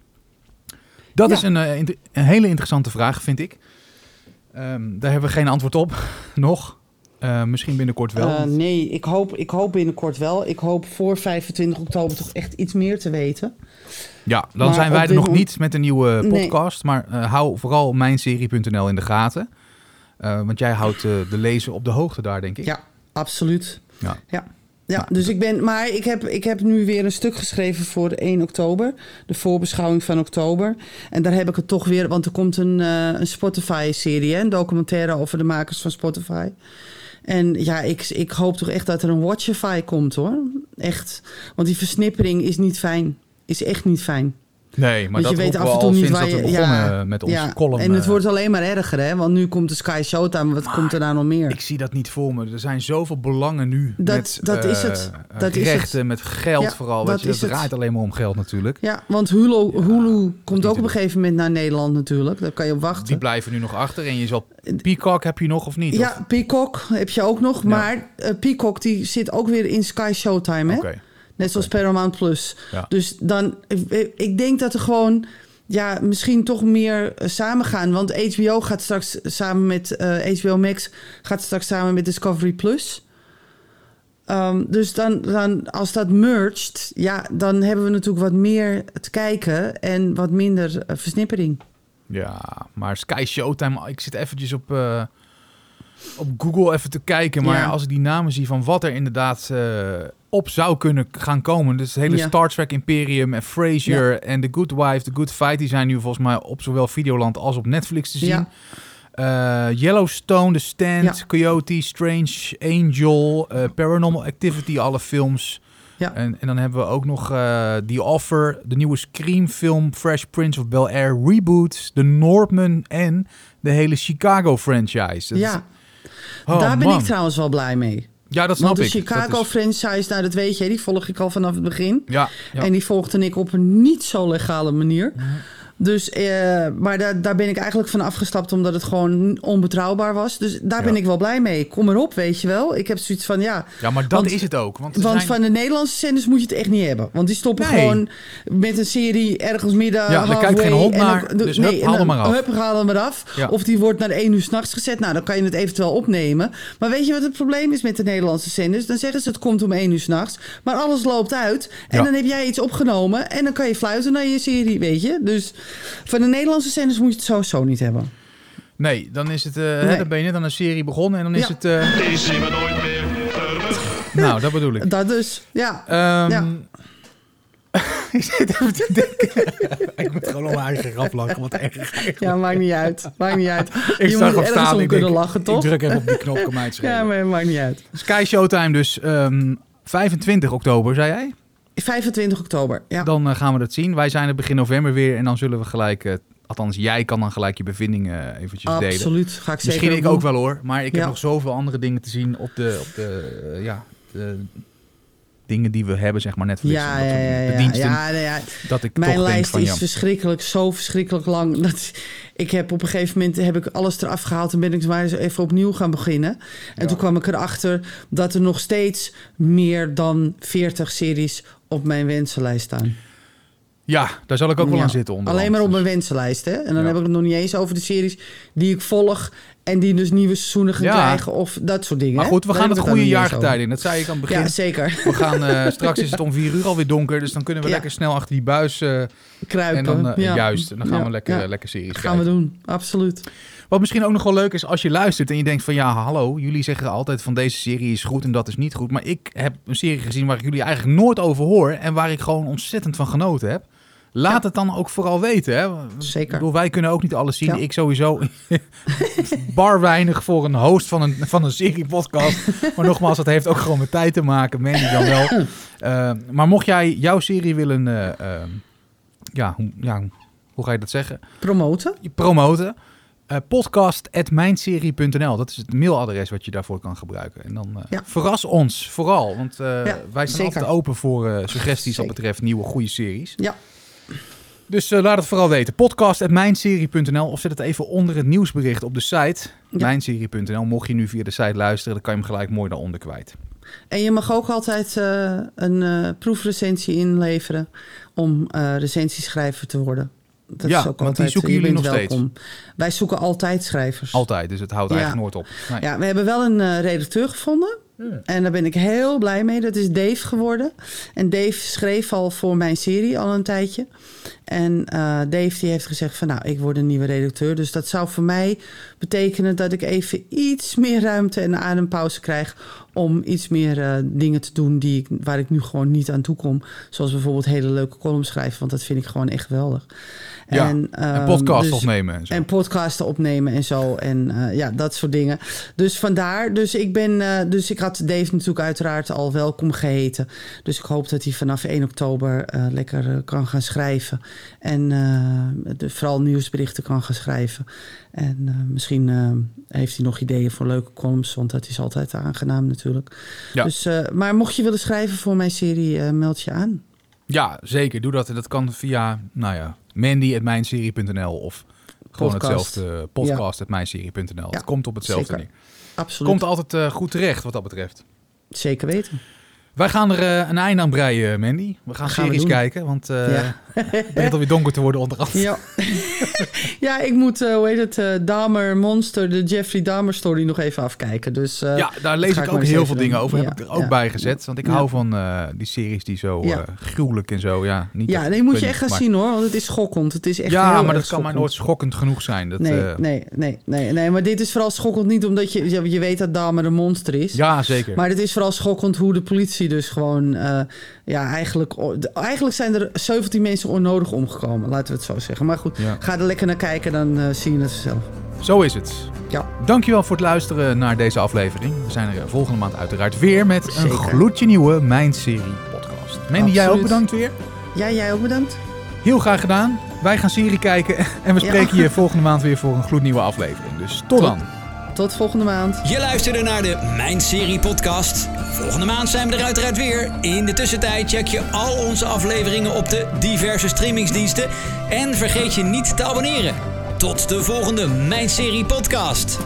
Dat Ja. is een hele interessante vraag, vind ik. Ehm, daar hebben we geen antwoord op nog. Eh, misschien binnenkort wel. Eh, nee, ik hoop, ik hoop binnenkort wel. Ik hoop voor 25 oktober toch echt iets meer te weten. Ja, dan Maar zijn wij er nog niet met een nieuwe Nee. podcast. Maar eh, hou vooral mijnserie.nl in de gaten. Eh, want jij houdt eh, de lezer op de hoogte daar, denk ik. Ja, absoluut. Ja. Ja. Ja, dus ik ben, maar ik heb, ik heb nu weer een stuk geschreven voor 1 oktober. De voorbeschouwing van oktober. En daar heb ik het toch weer, want er komt een, eh, een Spotify-serie, een documentaire over de makers van Spotify. En ja, ik, ik hoop toch echt dat er een Watchify komt hoor. Echt. Want die versnippering is niet fijn. Is echt niet fijn. Nee, maar dat je weet af en toe niet waar je... begonnen Ja, met onze ja. column. En het eh, wordt alleen maar erger, hè? Want nu komt de Sky Showtime. Wat komt er nou nog meer? Ik zie dat niet voor me. Er zijn zoveel belangen nu. Dat- met, dat is eh, het. Dat is rechten, met geld Ja, vooral. dat Dat, je, dat is het. draait alleen maar om geld natuurlijk. Ja, want Hulu, Hulu komt ook op een gegeven moment naar Nederland natuurlijk. Daar kan je op wachten. Die blijven nu nog achter. En je zal... Peacock heb je nog of niet? Ja, Peacock heb je ook nog. Maar eh, Peacock die zit ook weer in Sky Showtime, hè? Oké. Net zoals Paramount Plus. Ja. Dus dan, ik- ik denk dat er gewoon, ja, misschien toch meer eh, samen gaan. Want HBO gaat straks samen met eh, HBO Max, gaat straks samen met Discovery Plus. Ehm, dus dan, dan, als dat merged, ja, dan hebben we natuurlijk wat meer te kijken en wat minder eh, versnippering. Ja, maar Sky Showtime, ik zit eventjes op, eh, op Google even te kijken. Maar Ja. als ik die namen zie van wat er inderdaad eh, op zou kunnen gaan komen. Dus het hele Ja. Star Trek Imperium en Frasier en The Good Wife, The Good Fight... die zijn nu volgens mij op zowel Videoland als op Netflix te zien. Eh, Yellowstone, The Stand. Coyote, Strange Angel, eh, Paranormal Activity, alle films... Ja. En, en dan hebben we ook nog eh The Offer, de nieuwe Scream film, Fresh Prince of Bel-Air reboot, The Northman en de hele Chicago franchise. Dat is- ja, oh, daar ben man. ik trouwens wel blij mee. Ja, dat snap Want de ik. Chicago Dat is- franchise, nou dat weet je, die volg ik al vanaf het begin. ja, ja. En die volgde ik op een niet zo legale manier. Dus, eh, maar daar, daar ben ik eigenlijk van afgestapt omdat het gewoon onbetrouwbaar was. Dus daar Ja. ben ik wel blij mee. Kom erop, weet je wel. Ik heb zoiets van, ja... ja, maar dat want- is het ook. Want, Want zijn- van de Nederlandse zenders moet je het echt niet hebben. Want die stoppen Nee. gewoon met een serie ergens midden Ja, daar kijkt geen hond dan- naar, dus hup, haal hem dan- maar af. Hup, haal hem eraf. Ja. Of die wordt naar één uur s'nachts gezet. Nou, dan kan je het eventueel opnemen. Maar weet je wat het probleem is met de Nederlandse zenders? Dan zeggen ze het komt om één uur s'nachts. Maar alles loopt uit. En Ja. dan heb jij iets opgenomen. En dan kan je fluiten naar je serie, weet je. Dus van de Nederlandse zenders moet je het sowieso niet hebben. Nee, dan is het... eh, Nee. dan ben je net aan een serie begonnen en dan is Ja. het... eh, Die zien we nooit meer terug. nou, dat bedoel ik. Dat dus, ja. Ehm, Ja. ik zit even te denken. ik moet gewoon om mijn eigen grap lachen, wat erg. Ja, maakt niet uit. Maakt niet uit. Ik je moet staan, om kunnen denk, lachen, toch? Ik druk even op die knop, kan mij. Ja, maar maakt niet uit. Sky Showtime dus ehm, 25 oktober, zei jij? 25 oktober, ja. Dan eh, gaan we dat zien. Wij zijn er begin november weer en dan zullen we gelijk... eh, althans, jij kan dan gelijk je bevindingen eh, eventjes delen. Absoluut, ga ik zeker Misschien ik ook wel hoor, maar ik heb nog zoveel andere dingen te zien op de, op de ja, de dingen die we hebben, zeg maar, Netflix. Ja, en ja, dat, ja, de diensten, ja, dat ik Mijn lijst van is verschrikkelijk, zo verschrikkelijk lang. Dat, ik heb op een gegeven moment heb ik alles eraf gehaald en ben ik maar eens even opnieuw gaan beginnen. En toen kwam ik erachter dat er nog steeds meer dan 40 series op mijn wensenlijst staan. Ja, daar zal ik ook wel Ja. aan zitten onder. Alleen maar op mijn wensenlijst, hè? En dan Ja. heb ik het nog niet eens over de series die ik volg en die dus nieuwe seizoenen gaan Ja. krijgen of dat soort dingen. Maar goed, we gaan het goede niet eens jaargetijde over. in. Dat zei ik aan het begin. Ja, zeker. We gaan, eh, straks is het om vier uur alweer donker, dus dan kunnen we lekker snel achter die buis. eh, Kruipen. en dan, ja. juist, en dan gaan we lekker, lekker series gaan we doen, absoluut. Wat misschien ook nog wel leuk is als je luistert en je denkt van ja, hallo, jullie zeggen altijd van deze serie is goed en dat is niet goed. Maar ik heb een serie gezien waar ik jullie eigenlijk nooit over hoor en waar ik gewoon ontzettend van genoten heb. Laat Ja. het dan ook vooral weten. Hè? Zeker. Ik bedoel, wij kunnen ook niet alles zien. Ja. Ik sowieso bar weinig voor een host van een, van een serie-podcast. maar nogmaals, dat heeft ook gewoon met tijd te maken, meen ik dan wel. Eh, maar mocht jij jouw serie willen, eh, eh, ja, hoe, ja, hoe ga je dat zeggen? Promoten? promoten. Eh podcast.mijnserie.nl. Dat is het mailadres wat je daarvoor kan gebruiken. En dan eh, Ja. verras ons vooral. Want eh, wij zijn zeker. altijd open voor suggesties wat betreft nieuwe goede series. Ja. Dus laat het vooral weten. Podcast.mijnserie.nl of zet het even onder het nieuwsbericht op de site. Ja. Mijnserie.nl. Mocht je nu via de site luisteren, dan kan je hem gelijk mooi daaronder kwijt. En je mag ook altijd een proefrecensie inleveren om recensieschrijver te worden. Dat Ja, is ook want die zoeken je jullie nog steeds. welkom. Wij zoeken altijd schrijvers. Altijd, dus het houdt Ja. eigenlijk nooit op. Nee. Ja, we hebben wel een eh, redacteur gevonden. En daar ben ik heel blij mee. Dat is Dave geworden. En Dave schreef al voor mijn serie al een tijdje. En eh, Dave die heeft gezegd van nou, ik word een nieuwe redacteur. Dus dat zou voor mij betekenen dat ik even iets meer ruimte en adempauze krijg om iets meer eh, dingen te doen die ik, waar ik nu gewoon niet aan toe kom. Zoals bijvoorbeeld hele leuke columns schrijven, want dat vind ik gewoon echt geweldig. Ja, en ehm, podcast dus- opnemen en zo. En podcasten opnemen en zo. En eh, ja, dat soort dingen. Dus vandaar. Dus ik ben. dus ik had Dave natuurlijk uiteraard al welkom geheten. Dus ik hoop dat hij vanaf 1 oktober lekker kan gaan schrijven. En eh, de, vooral nieuwsberichten kan gaan schrijven. En eh, misschien eh, heeft hij nog ideeën voor leuke columns. Want dat is altijd aangenaam natuurlijk. Ja. Dus, maar mocht je willen schrijven voor mijn serie, meld je aan. Ja, zeker. Doe dat. En dat kan via, nou ja, mandy.mijnserie.nl of gewoon Podcast. hetzelfde podcast.mijnserie.nl. Het komt op hetzelfde zeker. neer. Absoluut. Komt altijd goed terecht wat dat betreft. Zeker weten. Wij gaan er een einde aan breien, Mandy. We gaan series kijken, want Ja. Het begint alweer donker te worden onderhand. Ja, ja ik moet, eh, hoe heet het, eh, Dahmer Monster, de Jeffrey Dahmer story nog even afkijken. Dus, eh, Ja, daar lees ik ik ook heel veel dingen over. Ja, Heb ik er ook ja. bij gezet. Want ik hou van die series die zo gruwelijk en zo. Ja, niet ja nee, moet je echt gaan zien hoor, want het is schokkend. Het is echt Ja, maar dat kan maar nooit schokkend genoeg zijn. Dat, Nee, nee, nee, nee, nee, maar dit is vooral schokkend niet omdat je, je weet dat Dahmer een monster is. Ja, zeker. Maar het is vooral schokkend hoe de politie dus gewoon... ja, eigenlijk, eigenlijk zijn er 17 mensen onnodig omgekomen, laten we het zo zeggen. Maar goed, Ja. ga er lekker naar kijken, dan eh, zie je het zelf. Zo is het. Ja. Dankjewel voor het luisteren naar deze aflevering. We zijn er eh, volgende maand uiteraard weer met een gloedje nieuwe Mijn Serie podcast. Mandy, jij ook bedankt weer. Ja, jij ook bedankt. Heel graag gedaan. Wij gaan serie kijken en we Ja. spreken je volgende maand weer voor een gloednieuwe aflevering. Dus tot dan. Tot volgende maand. Je luisterde naar de Mijn Serie podcast. Volgende maand zijn we er uiteraard weer. In de tussentijd check je al onze afleveringen op de diverse streamingsdiensten. En vergeet je niet te abonneren. Tot de volgende Mijn Serie podcast.